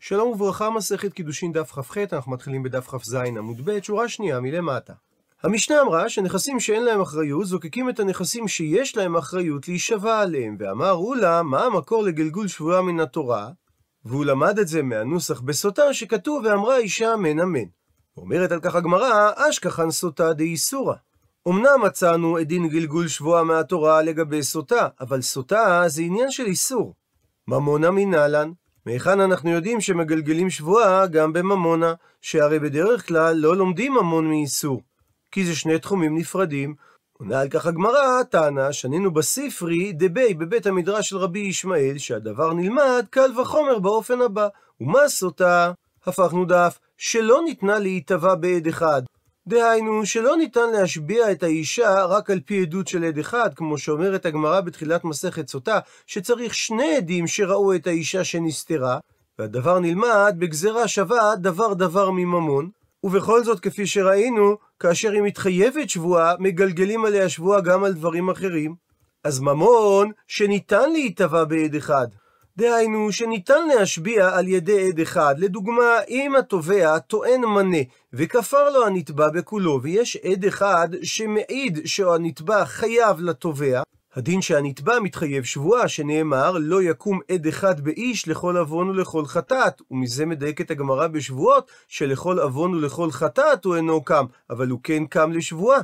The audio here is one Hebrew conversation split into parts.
שלום וברכה, מסכת קידושין דף כ"ח, אנחנו מתחילים בדף כ"ז עמוד ב', שורה שנייה מלמטה. המשנה אמרה שנכסים שאין להם אחריות, זוקקים את הנכסים שיש להם אחריות להישבע עליהם, ואמר אולה, מה המקור לגלגול שבויה מן התורה? והוא למד את זה מהנוסח בסוטה שכתוב ואמרה אישה אמן אמן. אומרת על כך הגמרא, אשכחן סוטה דאיסורא. אמנם מצאנו את דין גלגול שבועה מהתורה לגבי סוטה, אבל סוטה זה עניין של איסור. ממונה מנהלן, מהיכן אנחנו יודעים שמגלגלים שבועה גם בממונה, שהרי בדרך כלל לא לומדים ממון מאיסור, כי זה שני תחומים נפרדים. עונה על כך הגמרא, טענה, שנינו בספרי דבי בבית המדרש של רבי ישמעאל, שהדבר נלמד קל וחומר באופן הבא. ומה סוטה? הפכנו דף, שלא ניתנה להיטבע בעד אחד. דהיינו, שלא ניתן להשביע את האישה רק על פי עדות של עד אחד, כמו שאומרת הגמרא בתחילת מסכת סוטה, שצריך שני עדים שראו את האישה שנסתרה, והדבר נלמד בגזרה שווה דבר דבר מממון, ובכל זאת, כפי שראינו, כאשר היא מתחייבת שבועה, מגלגלים עליה שבועה גם על דברים אחרים. אז ממון, שניתן להיטבע בעד אחד. דהיינו, שניתן להשביע על ידי עד אחד. לדוגמה, אם התובע טוען מנה, וכפר לו הנתבע בכולו, ויש עד אחד שמעיד שהנתבע חייב לתובע, הדין שהנתבע מתחייב שבועה, שנאמר, לא יקום עד אחד באיש לכל עוון ולכל חטאת, ומזה מדייקת הגמרא בשבועות, שלכל עוון ולכל חטאת הוא אינו קם, אבל הוא כן קם לשבועה.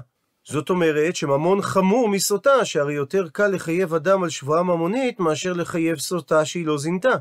זאת אומרת שממון חמור מסוטה, שהרי יותר קל לחייב אדם על שבועה ממונית, מאשר לחייב סוטה שהיא לא זינתה.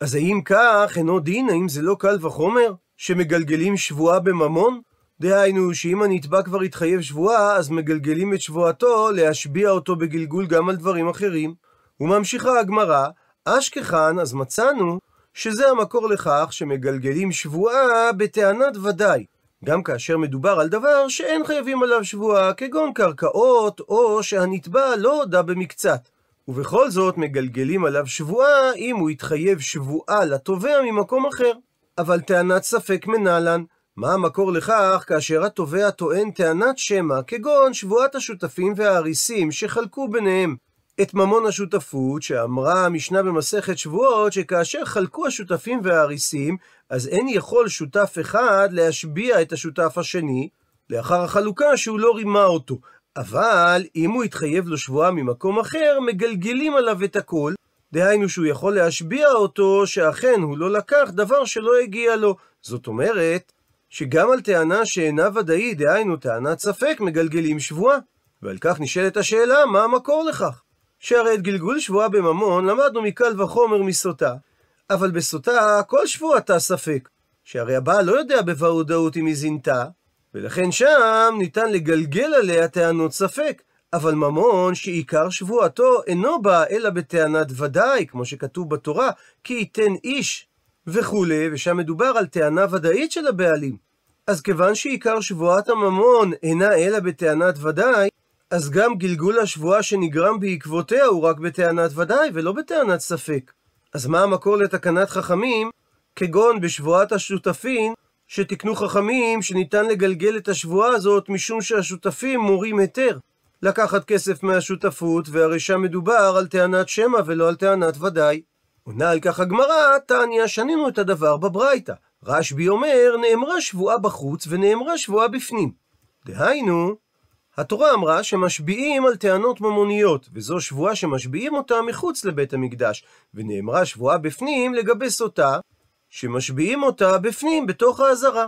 אז האם כך אינו דין? האם זה לא קל וחומר? שמגלגלים שבועה בממון? דהיינו, שאם הנתבע כבר התחייב שבועה, אז מגלגלים את שבועתו להשביע אותו בגלגול גם על דברים אחרים. וממשיכה הגמרא, אשכחן, אז מצאנו שזה המקור לכך שמגלגלים שבועה בטענת ודאי. גם כאשר מדובר על דבר שאין חייבים עליו שבועה, כגון קרקעות, או שהנתבע לא הודה במקצת. ובכל זאת מגלגלים עליו שבועה אם הוא התחייב שבועה לתובע ממקום אחר. אבל טענת ספק מנהלן, מה המקור לכך כאשר התובע טוען טענת שמע, כגון שבועת השותפים והאריסים שחלקו ביניהם את ממון השותפות, שאמרה המשנה במסכת שבועות, שכאשר חלקו השותפים והאריסים, אז אין יכול שותף אחד להשביע את השותף השני, לאחר החלוקה שהוא לא רימה אותו. אבל אם הוא התחייב לו שבועה ממקום אחר, מגלגלים עליו את הכל, דהיינו שהוא יכול להשביע אותו שאכן הוא לא לקח דבר שלא הגיע לו. זאת אומרת, שגם על טענה שאינה ודאית, דהיינו טענת ספק, מגלגלים שבועה. ועל כך נשאלת השאלה, מה המקור לכך? שהרי את גלגול שבועה בממון למדנו מקל וחומר מסוטה, אבל בסוטה כל שבועתה ספק, שהרי הבעל לא יודע בוודאות אם היא זינתה, ולכן שם ניתן לגלגל עליה טענות ספק. אבל ממון שעיקר שבועתו אינו בא אלא בטענת ודאי, כמו שכתוב בתורה, כי ייתן איש וכולי, ושם מדובר על טענה ודאית של הבעלים. אז כיוון שעיקר שבועת הממון אינה אלא בטענת ודאי, אז גם גלגול השבועה שנגרם בעקבותיה הוא רק בטענת ודאי ולא בטענת ספק. אז מה המקור לתקנת חכמים, כגון בשבועת השותפין, שתיקנו חכמים שניתן לגלגל את השבועה הזאת משום שהשותפים מורים היתר לקחת כסף מהשותפות, והרי שם מדובר על טענת שמע ולא על טענת ודאי. עונה על כך הגמרא, תניא, שנינו את הדבר בברייתא. רשב"י אומר, נאמרה שבועה בחוץ ונאמרה שבועה בפנים. דהיינו, התורה אמרה שמשביעים על טענות ממוניות, וזו שבועה שמשביעים אותה מחוץ לבית המקדש, ונאמרה שבועה בפנים לגבי סוטה, שמשביעים אותה בפנים, בתוך האזהרה.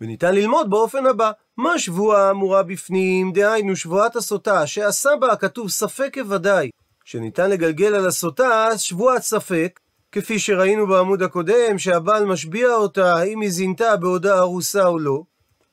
וניתן ללמוד באופן הבא, מה שבועה אמורה בפנים, דהיינו שבועת הסוטה, שעשה בה הכתוב ספק כוודאי, שניתן לגלגל על הסוטה שבועת ספק, כפי שראינו בעמוד הקודם, שהבעל משביע אותה האם היא זינתה בעודה ארוסה או לא,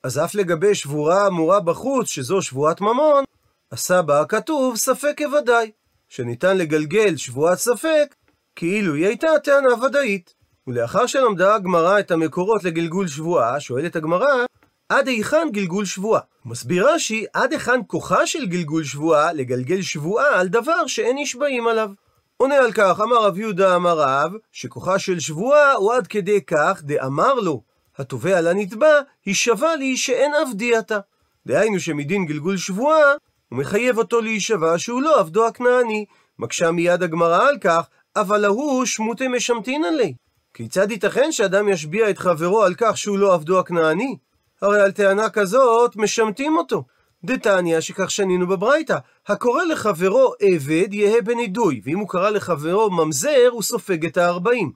אז אף לגבי שבורה אמורה בחוץ, שזו שבועת ממון, עשה בה הכתוב ספק כוודאי, שניתן לגלגל שבועת ספק, כאילו היא הייתה טענה ודאית. ולאחר שלמדה הגמרא את המקורות לגלגול שבועה, שואלת הגמרא, עד היכן גלגול שבועה? מסביר רש"י, עד היכן כוחה של גלגול שבועה לגלגל שבועה על דבר שאין נשבעים עליו. עונה על כך, אמר רב יהודה אמר רב, שכוחה של שבועה הוא עד כדי כך דאמר לו, התובע לנתבע, היא שווה לי שאין עבדי אתה. דהיינו שמדין גלגול שבועה, הוא מחייב אותו להישבע שהוא לא עבדו הכנעני. מקשה מיד הגמרא על כך, אבל ההוא שמותי משמתין עלי. כיצד ייתכן שאדם ישביע את חברו על כך שהוא לא עבדו הכנעני? הרי על טענה כזאת משמטים אותו. דתניא שכך שנינו בברייתא, הקורא לחברו עבד יהא בנידוי, ואם הוא קרא לחברו ממזר, הוא סופג את הארבעים.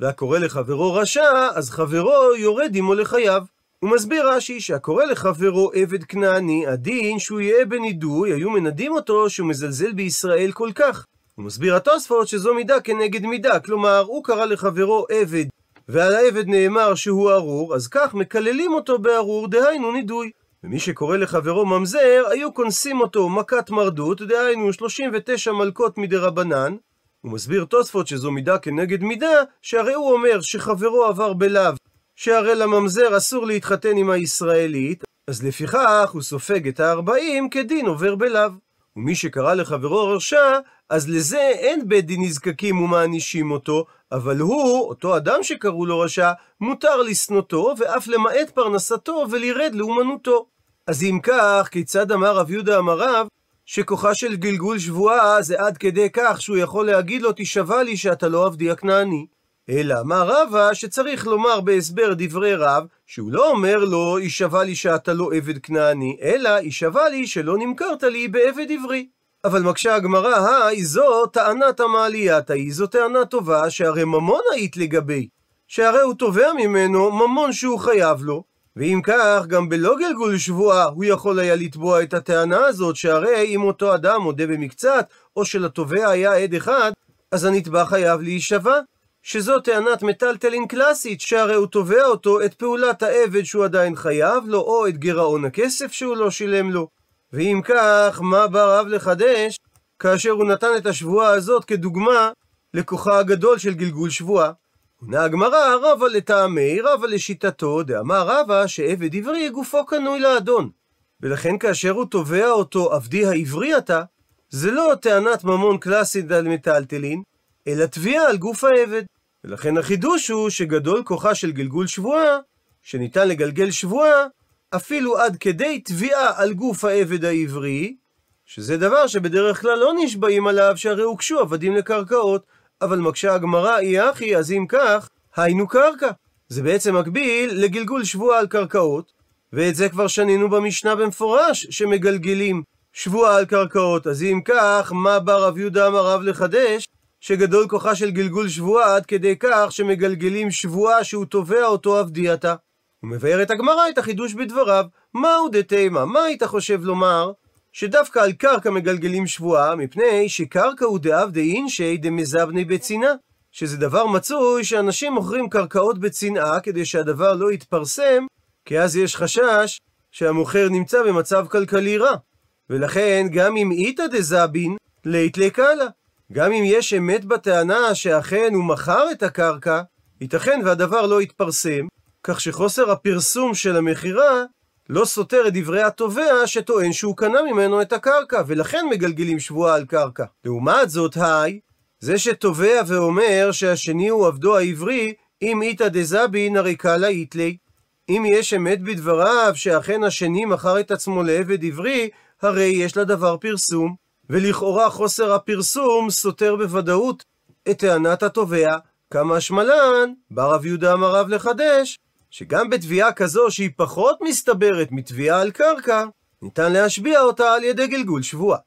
והקורא לחברו רשע, אז חברו יורד עמו לחייו. הוא מסביר רש"י שהקורא לחברו עבד כנעני, הדין שהוא יהיה בנידוי, היו מנדים אותו שהוא מזלזל בישראל כל כך. הוא מסביר התוספות שזו מידה כנגד מידה, כלומר, הוא קרא לחברו עבד, ועל העבד נאמר שהוא ארור, אז כך מקללים אותו בארור, דהיינו נידוי. ומי שקורא לחברו ממזר, היו קונסים אותו מכת מרדות, דהיינו 39 מלקות מדי רבנן. הוא מסביר תוספות שזו מידה כנגד מידה, שהרי הוא אומר שחברו עבר בלאו, שהרי לממזר אסור להתחתן עם הישראלית, אז לפיכך הוא סופג את הארבעים כדין עובר בלאו. ומי שקרא לחברו רשע, אז לזה אין בית דין נזקקים ומענישים אותו, אבל הוא, אותו אדם שקראו לו רשע, מותר לשנותו, ואף למעט פרנסתו ולרד לאומנותו. אז אם כך, כיצד אמר רב יהודה אמר רב, שכוחה של גלגול שבועה זה עד כדי כך שהוא יכול להגיד לו, תשבע לי שאתה לא עבדי הכנעני. אלא אמר רבא שצריך לומר בהסבר דברי רב, שהוא לא אומר לו, יישבע לי שאתה לא עבד כנעני, אלא יישבע לי שלא נמכרת לי בעבד עברי. אבל מקשה הגמרא, היי, זו טענת המעלייתא היא, זו טענה טובה, שהרי ממון היית לגבי. שהרי הוא תובע ממנו ממון שהוא חייב לו, ואם כך, גם בלא גלגול שבועה, הוא יכול היה לתבוע את הטענה הזאת, שהרי אם אותו אדם מודה במקצת, או שלתובע היה עד אחד, אז הנתבע חייב להישבע. שזו טענת מטלטלין קלאסית, שהרי הוא תובע אותו את פעולת העבד שהוא עדיין חייב לו, או את גירעון הכסף שהוא לא שילם לו. ואם כך, מה בא רב לחדש, כאשר הוא נתן את השבועה הזאת כדוגמה לכוחה הגדול של גלגול שבועה? עונה הגמרא, רבא לטעמי, רבא לשיטתו, דאמר רבא שעבד עברי גופו קנוי לאדון. ולכן כאשר הוא תובע אותו עבדי העברי אתה, זה לא טענת ממון קלאסית על מטלטלין, אלא תביעה על גוף העבד. ולכן החידוש הוא שגדול כוחה של גלגול שבועה, שניתן לגלגל שבועה, אפילו עד כדי תביעה על גוף העבד העברי, שזה דבר שבדרך כלל לא נשבעים עליו, שהרי הוגשו עבדים לקרקעות, אבל מקשה הגמרא אי אחי, אז אם כך, היינו קרקע. זה בעצם מקביל לגלגול שבועה על קרקעות, ואת זה כבר שנינו במשנה במפורש, שמגלגלים שבועה על קרקעות. אז אם כך, מה בא רב יהודה אמר רב לחדש? שגדול כוחה של גלגול שבועה עד כדי כך שמגלגלים שבועה שהוא תובע אותו מבאר את הגמרא את החידוש בדבריו, מהו דתימה, מה היית חושב לומר? שדווקא על קרקע מגלגלים שבועה, מפני שקרקע הוא דעבדי אינשי דמזבני בצנעה. שזה דבר מצוי שאנשים מוכרים קרקעות בצנעה כדי שהדבר לא יתפרסם, כי אז יש חשש שהמוכר נמצא במצב כלכלי רע. ולכן גם אם איתא דזבין, לית לקאלה. גם אם יש אמת בטענה שאכן הוא מכר את הקרקע, ייתכן והדבר לא יתפרסם, כך שחוסר הפרסום של המכירה לא סותר את דברי התובע שטוען שהוא קנה ממנו את הקרקע, ולכן מגלגלים שבועה על קרקע. לעומת זאת, היי, זה שתובע ואומר שהשני הוא עבדו העברי, אם איתא דזבין הרי קלה איתלי. אם יש אמת בדבריו שאכן השני מכר את עצמו לעבד עברי, הרי יש לדבר פרסום. ולכאורה חוסר הפרסום סותר בוודאות את טענת התובע. כמה שמלן, בא רב יהודה אמר רב לחדש, שגם בתביעה כזו שהיא פחות מסתברת מתביעה על קרקע, ניתן להשביע אותה על ידי גלגול שבועה.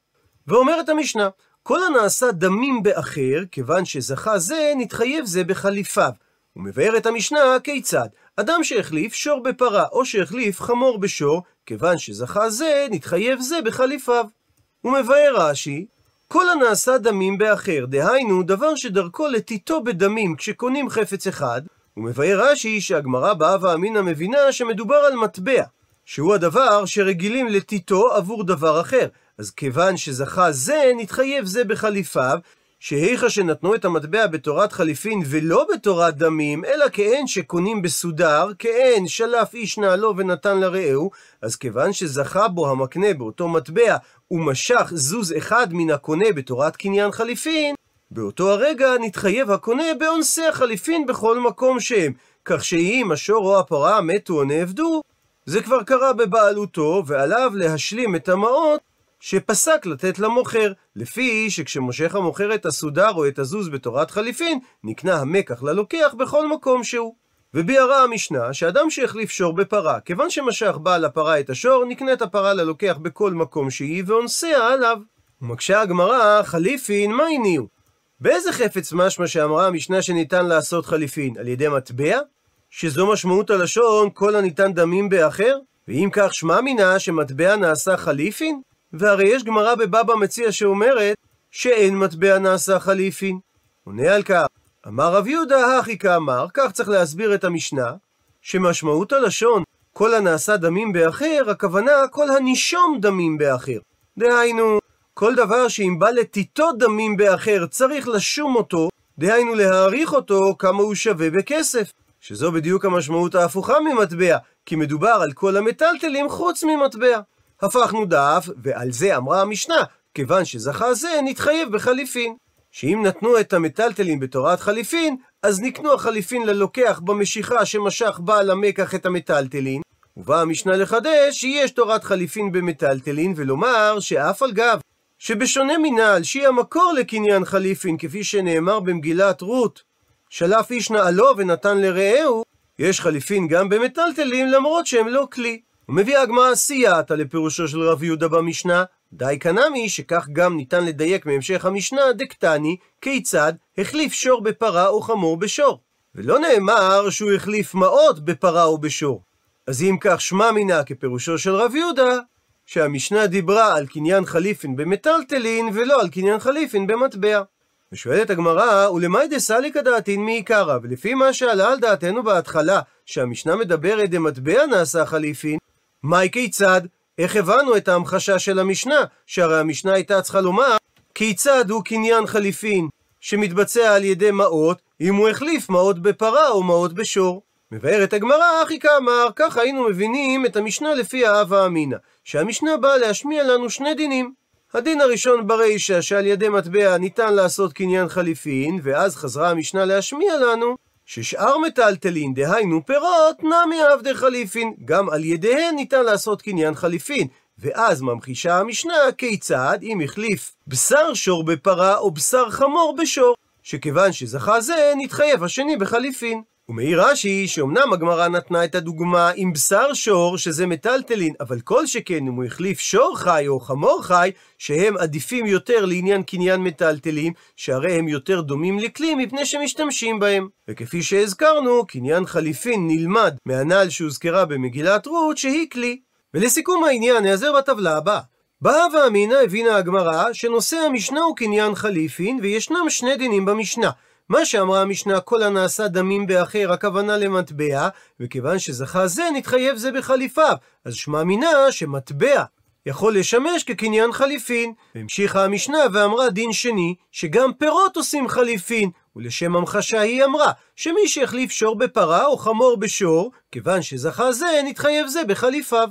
ואומרת המשנה, כל הנעשה דמים באחר, כיוון שזכה זה, נתחייב זה בחליפיו. הוא מבאר את המשנה כיצד. אדם שהחליף שור בפרה, או שהחליף חמור בשור, כיוון שזכה זה, נתחייב זה בחליפיו. הוא מבאר רש"י, כל הנעשה דמים באחר, דהיינו דבר שדרכו לטיטו בדמים כשקונים חפץ אחד, הוא מבאר רש"י שהגמרא באה ואמינא מבינה שמדובר על מטבע, שהוא הדבר שרגילים לטיטו עבור דבר אחר. אז כיוון שזכה זה, נתחייב זה בחליפיו, שהיכא שנתנו את המטבע בתורת חליפין ולא בתורת דמים, אלא כאין שקונים בסודר, כאין שלף איש נעלו ונתן לרעהו, אז כיוון שזכה בו המקנה באותו מטבע, ומשך זוז אחד מן הקונה בתורת קניין חליפין, באותו הרגע נתחייב הקונה באונסי החליפין בכל מקום שהם, כך שאם השור או הפרה מתו או נאבדו, זה כבר קרה בבעלותו, ועליו להשלים את המעות שפסק לתת למוכר, לפי שכשמושך המוכר את הסודר או את הזוז בתורת חליפין, נקנה המקח ללוקח בכל מקום שהוא. וביארה המשנה שאדם שהחליף שור בפרה, כיוון שמשך בעל הפרה את השור, נקנית הפרה ללוקח בכל מקום שהיא ואונסיה עליו. ומקשה הגמרא, חליפין, מה הניעו? באיזה חפץ משמע שאמרה המשנה שניתן לעשות חליפין? על ידי מטבע? שזו משמעות הלשון כל הניתן דמים באחר? ואם כך שמע מינה שמטבע נעשה חליפין? והרי יש גמרא בבבא מציע שאומרת שאין מטבע נעשה חליפין. עונה על כך, אמר רב יהודה הכי כאמר, כך צריך להסביר את המשנה, שמשמעות הלשון כל הנעשה דמים באחר, הכוונה כל הנישום דמים באחר. דהיינו, כל דבר שאם בא לתיתו דמים באחר צריך לשום אותו, דהיינו להעריך אותו כמה הוא שווה בכסף. שזו בדיוק המשמעות ההפוכה ממטבע, כי מדובר על כל המטלטלים חוץ ממטבע. הפכנו דף, ועל זה אמרה המשנה, כיוון שזכה זה, נתחייב בחליפין. שאם נתנו את המטלטלים בתורת חליפין, אז נקנו החליפין ללוקח במשיכה שמשך בעל המקח את המטלטלין, ובאה המשנה לחדש שיש תורת חליפין במטלטלין, ולומר שאף על גב שבשונה מנעל שהיא המקור לקניין חליפין, כפי שנאמר במגילת רות, שלף איש נעלו ונתן לרעהו, יש חליפין גם במטלטלים למרות שהם לא כלי. ומביאה הגמרא סייעתא לפירושו של רב יהודה במשנה, די קנמי שכך גם ניתן לדייק מהמשך המשנה דקטני, כיצד החליף שור בפרה או חמור בשור. ולא נאמר שהוא החליף מעות בפרה או בשור. אז אם כך שמע מינה כפירושו של רב יהודה, שהמשנה דיברה על קניין חליפין במטלטלין ולא על קניין חליפין במטבע. ושואלת הגמרא, ולמאי דסליקא דעתין מעיקרא, ולפי מה שעלה על דעתנו בהתחלה, שהמשנה מדברת דמטבע נעשה חליפין, מהי כיצד? איך הבנו את ההמחשה של המשנה? שהרי המשנה הייתה צריכה לומר, כיצד הוא קניין חליפין שמתבצע על ידי מעות, אם הוא החליף מעות בפרה או מעות בשור. מבארת הגמרא, אחי כאמר, כך היינו מבינים את המשנה לפי האבה אמינא, שהמשנה באה להשמיע לנו שני דינים. הדין הראשון ברישא שעל ידי מטבע ניתן לעשות קניין חליפין, ואז חזרה המשנה להשמיע לנו ששאר מטלטלין, דהיינו פירות, נמי עבדי חליפין, גם על ידיהן ניתן לעשות קניין חליפין. ואז ממחישה המשנה כיצד אם החליף בשר שור בפרה או בשר חמור בשור, שכיוון שזכה זה, נתחייב השני בחליפין. ומעיר רש"י שאומנם הגמרא נתנה את הדוגמה עם בשר שור, שזה מטלטלין, אבל כל שכן אם הוא החליף שור חי או חמור חי, שהם עדיפים יותר לעניין קניין מטלטלים, שהרי הם יותר דומים לכלי מפני שמשתמשים בהם. וכפי שהזכרנו, קניין חליפין נלמד מהנ"ל שהוזכרה במגילת רות, שהיא כלי. ולסיכום העניין, נעזר בטבלה הבאה. באה ואמינא הבינה הגמרא שנושא המשנה הוא קניין חליפין, וישנם שני דינים במשנה. מה שאמרה המשנה, כל הנעשה דמים באחר, הכוונה למטבע, וכיוון שזכה זה, נתחייב זה בחליפיו. אז שמע מינה שמטבע יכול לשמש כקניין חליפין. והמשיכה המשנה ואמרה דין שני, שגם פירות עושים חליפין. ולשם המחשה היא אמרה, שמי שהחליף שור בפרה או חמור בשור, כיוון שזכה זה, נתחייב זה בחליפיו.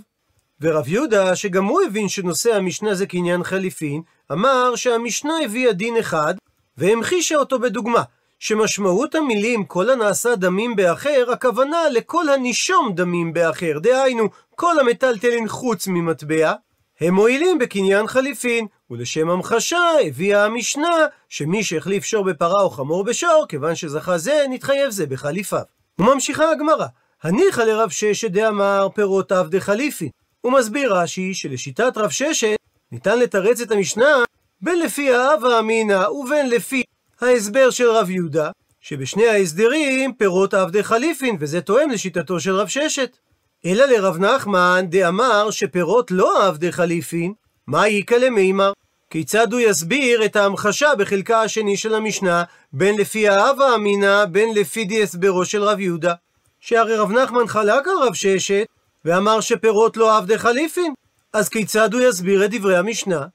ורב יהודה, שגם הוא הבין שנושא המשנה זה קניין חליפין, אמר שהמשנה הביאה דין אחד, והמחישה אותו בדוגמה. שמשמעות המילים כל הנעשה דמים באחר, הכוונה לכל הנישום דמים באחר, דהיינו, כל המטלטלין חוץ ממטבע, הם מועילים בקניין חליפין, ולשם המחשה הביאה המשנה שמי שהחליף שור בפרה או חמור בשור, כיוון שזכה זה, נתחייב זה בחליפיו. וממשיכה הגמרא, הניחא לרב ששת דאמר פירות עבדי חליפין. הוא מסביר רש"י שלשיטת רב ששת ניתן לתרץ את המשנה בין לפי האבה אמינא ובין לפי ההסבר של רב יהודה, שבשני ההסדרים פירות עבדי חליפין, וזה תואם לשיטתו של רב ששת. אלא לרב נחמן דאמר שפירות לא עבדי חליפין, מה איכא למימר? כיצד הוא יסביר את ההמחשה בחלקה השני של המשנה, בין לפי האבה אמינא, בין לפי די הסברו של רב יהודה? שהרי רב נחמן חלק על רב ששת, ואמר שפירות לא עבדי חליפין. אז כיצד הוא יסביר את דברי המשנה?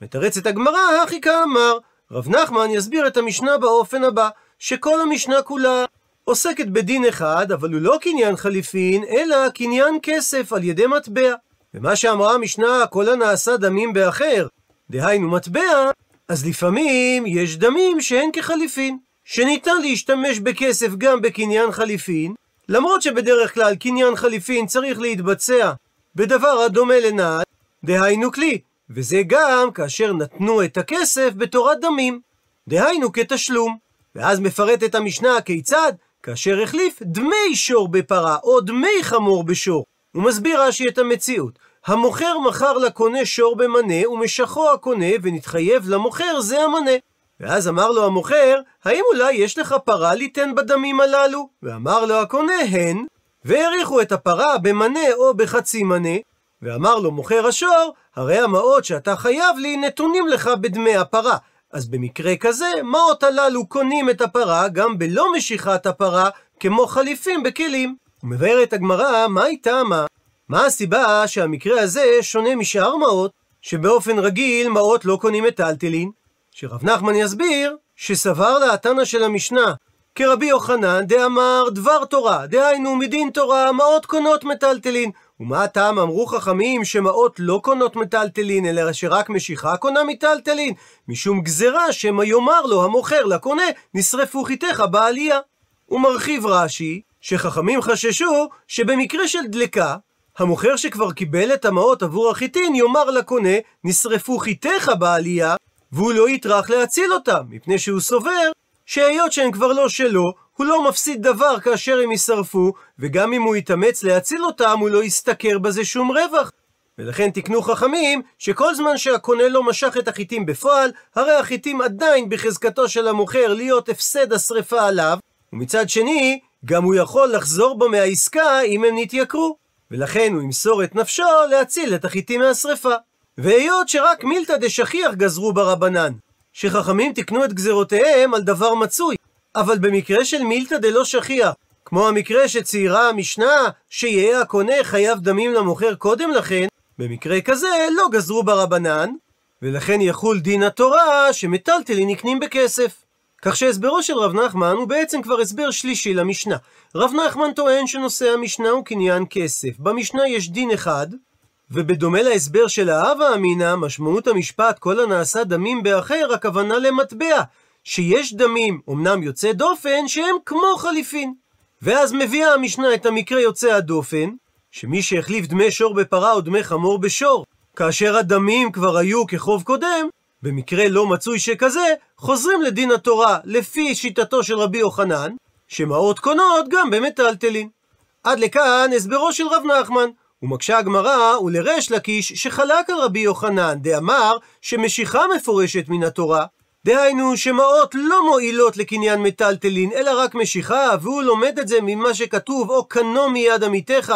מתרצת הגמרא, הכי כאמר, רב נחמן יסביר את המשנה באופן הבא, שכל המשנה כולה עוסקת בדין אחד, אבל הוא לא קניין חליפין, אלא קניין כסף על ידי מטבע. ומה שאמרה המשנה, כל הנעשה דמים באחר, דהיינו מטבע, אז לפעמים יש דמים שהן כחליפין, שניתן להשתמש בכסף גם בקניין חליפין, למרות שבדרך כלל קניין חליפין צריך להתבצע בדבר הדומה לנעל, דהיינו כלי, וזה גם כאשר נתנו את הכסף בתורת דמים, דהיינו כתשלום. ואז מפרטת המשנה כיצד? כאשר החליף דמי שור בפרה, או דמי חמור בשור. הוא מסביר רש"י את המציאות. המוכר מכר לקונה שור במנה, ומשכו הקונה, ונתחייב למוכר זה המנה. ואז אמר לו המוכר, האם אולי יש לך פרה ליתן בדמים הללו? ואמר לו הקונה, הן. והעריכו את הפרה במנה או בחצי מנה, ואמר לו מוכר השור, הרי המעות שאתה חייב לי נתונים לך בדמי הפרה. אז במקרה כזה, מעות הללו קונים את הפרה גם בלא משיכת הפרה, כמו חליפים בכלים. ומבארת הגמרא, מה היא טעמה? מה הסיבה שהמקרה הזה שונה משאר מעות, שבאופן רגיל מעות לא קונים מטלטלין? שרב נחמן יסביר שסבר לה התנא של המשנה כרבי יוחנן דאמר דבר תורה, דהיינו מדין תורה מעות קונות מטלטלין. ומה הטעם אמרו חכמים שמעות לא קונות מטלטלין, אלא שרק משיכה קונה מטלטלין? משום גזרה שמא יאמר לו המוכר לקונה, נשרפו חיתך בעלייה. הוא מרחיב רש"י, שחכמים חששו שבמקרה של דלקה, המוכר שכבר קיבל את המעות עבור החיטין יאמר לקונה, נשרפו חיתך בעלייה, והוא לא יטרח להציל אותם, מפני שהוא סובר שהיות שהם כבר לא שלו, הוא לא מפסיד דבר כאשר הם יישרפו, וגם אם הוא יתאמץ להציל אותם, הוא לא ישתכר בזה שום רווח. ולכן תקנו חכמים, שכל זמן שהקונה לא משך את החיטים בפועל, הרי החיטים עדיין בחזקתו של המוכר להיות הפסד השרפה עליו, ומצד שני, גם הוא יכול לחזור בו מהעסקה אם הם נתייקרו. ולכן הוא ימסור את נפשו להציל את החיטים מהשרפה. והיות שרק מילתא דשכיח גזרו ברבנן, שחכמים תיקנו את גזרותיהם על דבר מצוי, אבל במקרה של מילתא דלא שכיח, כמו המקרה שציירה המשנה, שיהיה הקונה חייב דמים למוכר קודם לכן, במקרה כזה לא גזרו ברבנן, ולכן יחול דין התורה שמטלטלין נקנים בכסף. כך שהסברו של רב נחמן הוא בעצם כבר הסבר שלישי למשנה. רב נחמן טוען שנושא המשנה הוא קניין כסף. במשנה יש דין אחד, ובדומה להסבר של האבה אמינא, משמעות המשפט כל הנעשה דמים באחר, הכוונה למטבע, שיש דמים, אמנם יוצא דופן, שהם כמו חליפין. ואז מביאה המשנה את המקרה יוצא הדופן, שמי שהחליף דמי שור בפרה או דמי חמור בשור, כאשר הדמים כבר היו כחוב קודם, במקרה לא מצוי שכזה, חוזרים לדין התורה לפי שיטתו של רבי יוחנן, שמעות קונות גם במטלטלין. עד לכאן הסברו של רב נחמן. ומקשה הגמרא, ולריש לקיש שחלק על רבי יוחנן, דאמר שמשיכה מפורשת מן התורה, דהיינו שמעות לא מועילות לקניין מטלטלין, אלא רק משיכה, והוא לומד את זה ממה שכתוב, או קנו מיד עמיתך,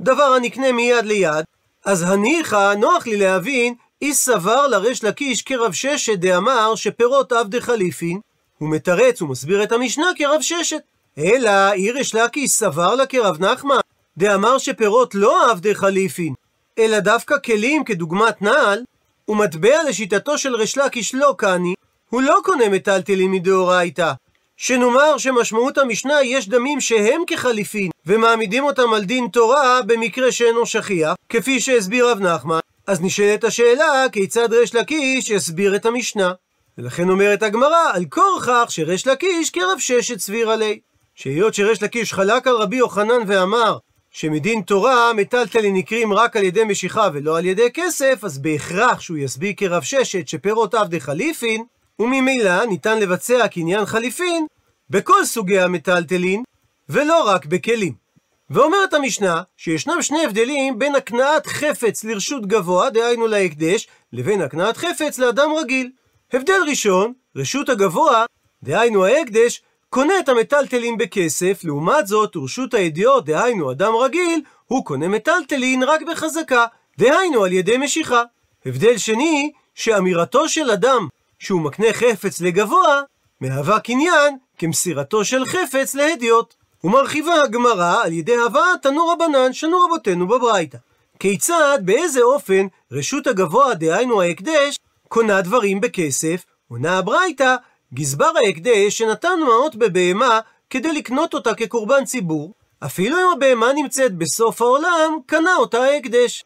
דבר הנקנה מיד ליד, אז הניחא, נוח לי להבין, אי סבר לריש לקיש כרב ששת דאמר שפירות עבדי חליפין, הוא מתרץ ומסביר את המשנה כרב ששת. אלא איריש לקיש סבר לה כרב נחמן, דאמר שפירות לא עבדי חליפין, אלא דווקא כלים כדוגמת נעל, ומטבע לשיטתו של ריש לקיש לא קני, הוא לא קונה מטלטלים מדאורייתא. שנאמר שמשמעות המשנה יש דמים שהם כחליפין, ומעמידים אותם על דין תורה במקרה שאינו שכיח, כפי שהסביר רב נחמן, אז נשאלת השאלה כיצד ריש לקיש יסביר את המשנה. ולכן אומרת הגמרא, על כורכך שריש לקיש כרב ששת סביר עלי. שהיות שריש לקיש חלק על רבי יוחנן ואמר שמדין תורה מטלטלין נקרים רק על ידי משיכה ולא על ידי כסף, אז בהכרח שהוא יסביר כרב ששת שפירות עבדי חליפין, וממילא ניתן לבצע קניין חליפין בכל סוגי המטלטלין, ולא רק בכלים. ואומרת המשנה שישנם שני הבדלים בין הקנאת חפץ לרשות גבוה, דהיינו להקדש, לבין הקנאת חפץ לאדם רגיל. הבדל ראשון, רשות הגבוה, דהיינו ההקדש, קונה את המטלטלין בכסף, לעומת זאת, רשות הידיעות, דהיינו אדם רגיל, הוא קונה מטלטלין רק בחזקה, דהיינו על ידי משיכה. הבדל שני, שאמירתו של אדם שהוא מקנה חפץ לגבוה, מהווה קניין כמסירתו של חפץ להדיוט. ומרחיבה הגמרא על ידי הבאת תנו רבנן שנו רבותינו בברייתא. כיצד, באיזה אופן, רשות הגבוה, דהיינו ההקדש, קונה דברים בכסף, עונה הברייתא, גזבר ההקדש שנתן מעות בבהמה כדי לקנות אותה כקורבן ציבור, אפילו אם הבהמה נמצאת בסוף העולם, קנה אותה ההקדש.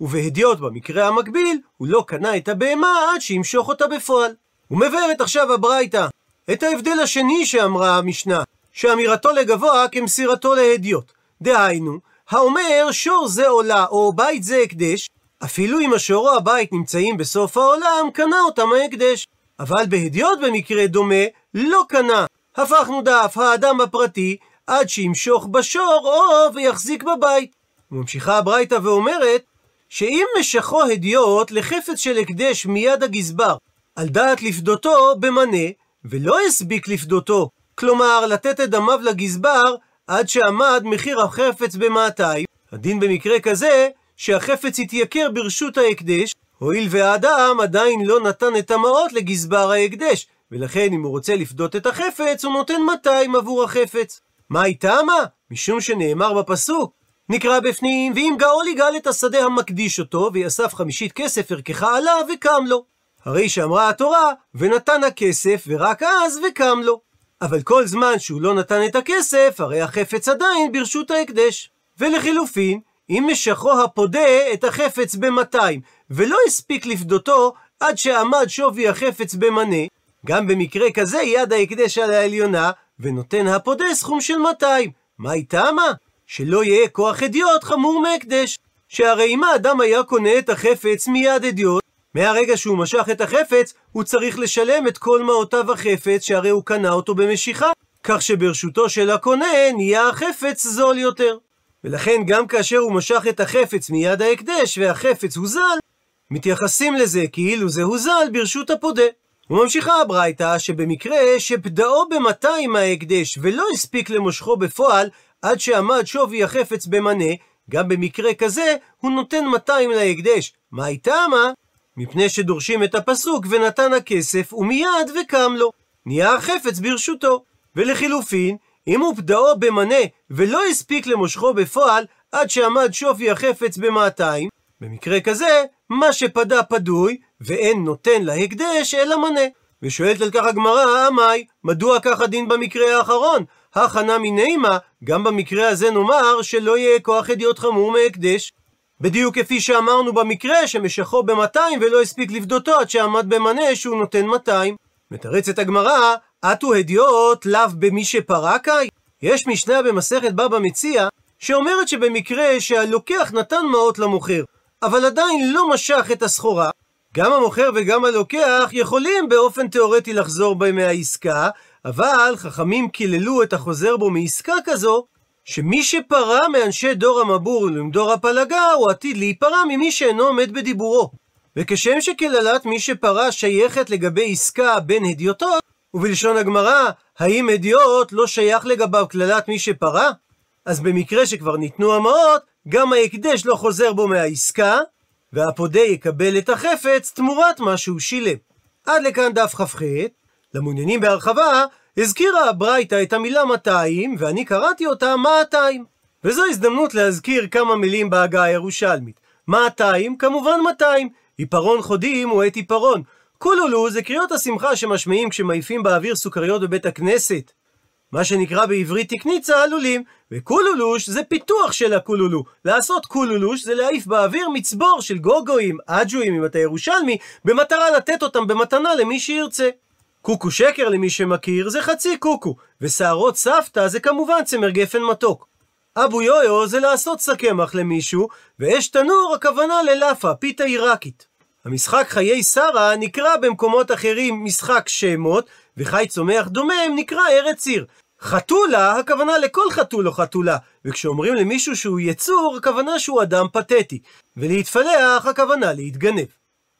ובהדיוט במקרה המקביל, הוא לא קנה את הבהמה עד שימשוך אותה בפועל. ומבארת עכשיו הברייתא את ההבדל השני שאמרה המשנה, שאמירתו לגבוה כמסירתו להדיוט. דהיינו, האומר שור זה עולה או בית זה הקדש, אפילו אם השור או הבית נמצאים בסוף העולם, קנה אותם ההקדש. אבל בהדיוט במקרה דומה, לא קנה. הפכנו דף האדם הפרטי, עד שימשוך בשור או ויחזיק בבית. וממשיכה הברייתא ואומרת, שאם משכו הדיוט לחפץ של הקדש מיד הגזבר, על דעת לפדותו במנה, ולא הספיק לפדותו, כלומר לתת את דמיו לגזבר עד שעמד מחיר החפץ במאתיים, הדין במקרה כזה שהחפץ יתייקר ברשות ההקדש, הואיל והאדם עדיין לא נתן את המעות לגזבר ההקדש, ולכן אם הוא רוצה לפדות את החפץ, הוא נותן 200 עבור החפץ. מה היא טעמה? משום שנאמר בפסוק, נקרא בפנים, ואם גאול יגאל את השדה המקדיש אותו, ויאסף חמישית כסף ערכך עליו, וקם לו. הרי שאמרה התורה, ונתן הכסף, ורק אז וקם לו. אבל כל זמן שהוא לא נתן את הכסף, הרי החפץ עדיין ברשות ההקדש. ולחילופין, אם משכו הפודה את החפץ ב-200, ולא הספיק לפדותו עד שעמד שווי החפץ במנה, גם במקרה כזה יד ההקדש על העליונה, ונותן הפודה סכום של 200. מה היא טעמה? שלא יהיה כוח אדיוט חמור מהקדש. שהרי אם האדם היה קונה את החפץ מיד אדיוט, מהרגע שהוא משך את החפץ, הוא צריך לשלם את כל מעותיו החפץ, שהרי הוא קנה אותו במשיכה, כך שברשותו של הקונה נהיה החפץ זול יותר. ולכן גם כאשר הוא משך את החפץ מיד ההקדש והחפץ הוזל, מתייחסים לזה כאילו זה הוזל ברשות הפודה. וממשיכה הברייתא שבמקרה שפדאו במאתיים מההקדש ולא הספיק למושכו בפועל עד שעמד שווי החפץ במנה, גם במקרה כזה הוא נותן 200 להקדש. מה איתה מה? מפני שדורשים את הפסוק ונתן הכסף ומיד וקם לו. נהיה החפץ ברשותו. ולחילופין, אם הוא פדאו במנה ולא הספיק למושכו בפועל עד שעמד שווי החפץ במאתיים, במקרה כזה, מה שפדה פדוי, ואין נותן להקדש אלא מנה. ושואלת על כך הגמרא, עמי, מדוע כך הדין במקרה האחרון? הכנה מנימה, גם במקרה הזה נאמר שלא יהיה כוח אדיוט חמור מהקדש. בדיוק כפי שאמרנו במקרה שמשכו ב-200 ולא הספיק לפדותו עד שעמד במנה שהוא נותן 200. מתרצת הגמרא, אטו הדיוט לאו במי שפרקאי? יש משנה במסכת בבא מציע, שאומרת שבמקרה שהלוקח נתן מעות למוכר, אבל עדיין לא משך את הסחורה, גם המוכר וגם הלוקח יכולים באופן תאורטי לחזור בהם מהעסקה, אבל חכמים קיללו את החוזר בו מעסקה כזו, שמי שפרע מאנשי דור המבור ולמדור הפלגה, הוא עתיד להיפרע ממי שאינו עומד בדיבורו. וכשם שקללת מי שפרע שייכת לגבי עסקה בין הדיוטות, ובלשון הגמרא, האם הדיוט לא שייך לגביו קללת מי שפרע? אז במקרה שכבר ניתנו המעות, גם ההקדש לא חוזר בו מהעסקה, והפודה יקבל את החפץ תמורת מה שהוא שילם. עד לכאן דף כ"ח. למעוניינים בהרחבה, הזכירה הברייתא את המילה 200, ואני קראתי אותה 200. וזו הזדמנות להזכיר כמה מילים בהגה הירושלמית. 200, כמובן 200. עיפרון חודים הוא עת עיפרון. קולולו זה קריאות השמחה שמשמיעים כשמעיפים באוויר סוכריות בבית הכנסת. מה שנקרא בעברית תקנית צהלולים, וקולולוש זה פיתוח של הקולולו. לעשות קולולוש זה להעיף באוויר מצבור של גוגואים, אג'ואים אם אתה ירושלמי, במטרה לתת אותם במתנה למי שירצה. קוקו שקר למי שמכיר זה חצי קוקו, ושערות סבתא זה כמובן צמר גפן מתוק. אבו יויו זה לעשות סכמח למישהו, ואש תנור הכוונה ללאפה, פיתה עיראקית. המשחק חיי שרה נקרא במקומות אחרים משחק שמות, וחי צומח דומם נקרא ארץ עיר. חתולה, הכוונה לכל חתול או חתולה, וכשאומרים למישהו שהוא יצור, הכוונה שהוא אדם פתטי, ולהתפלח, הכוונה להתגנב.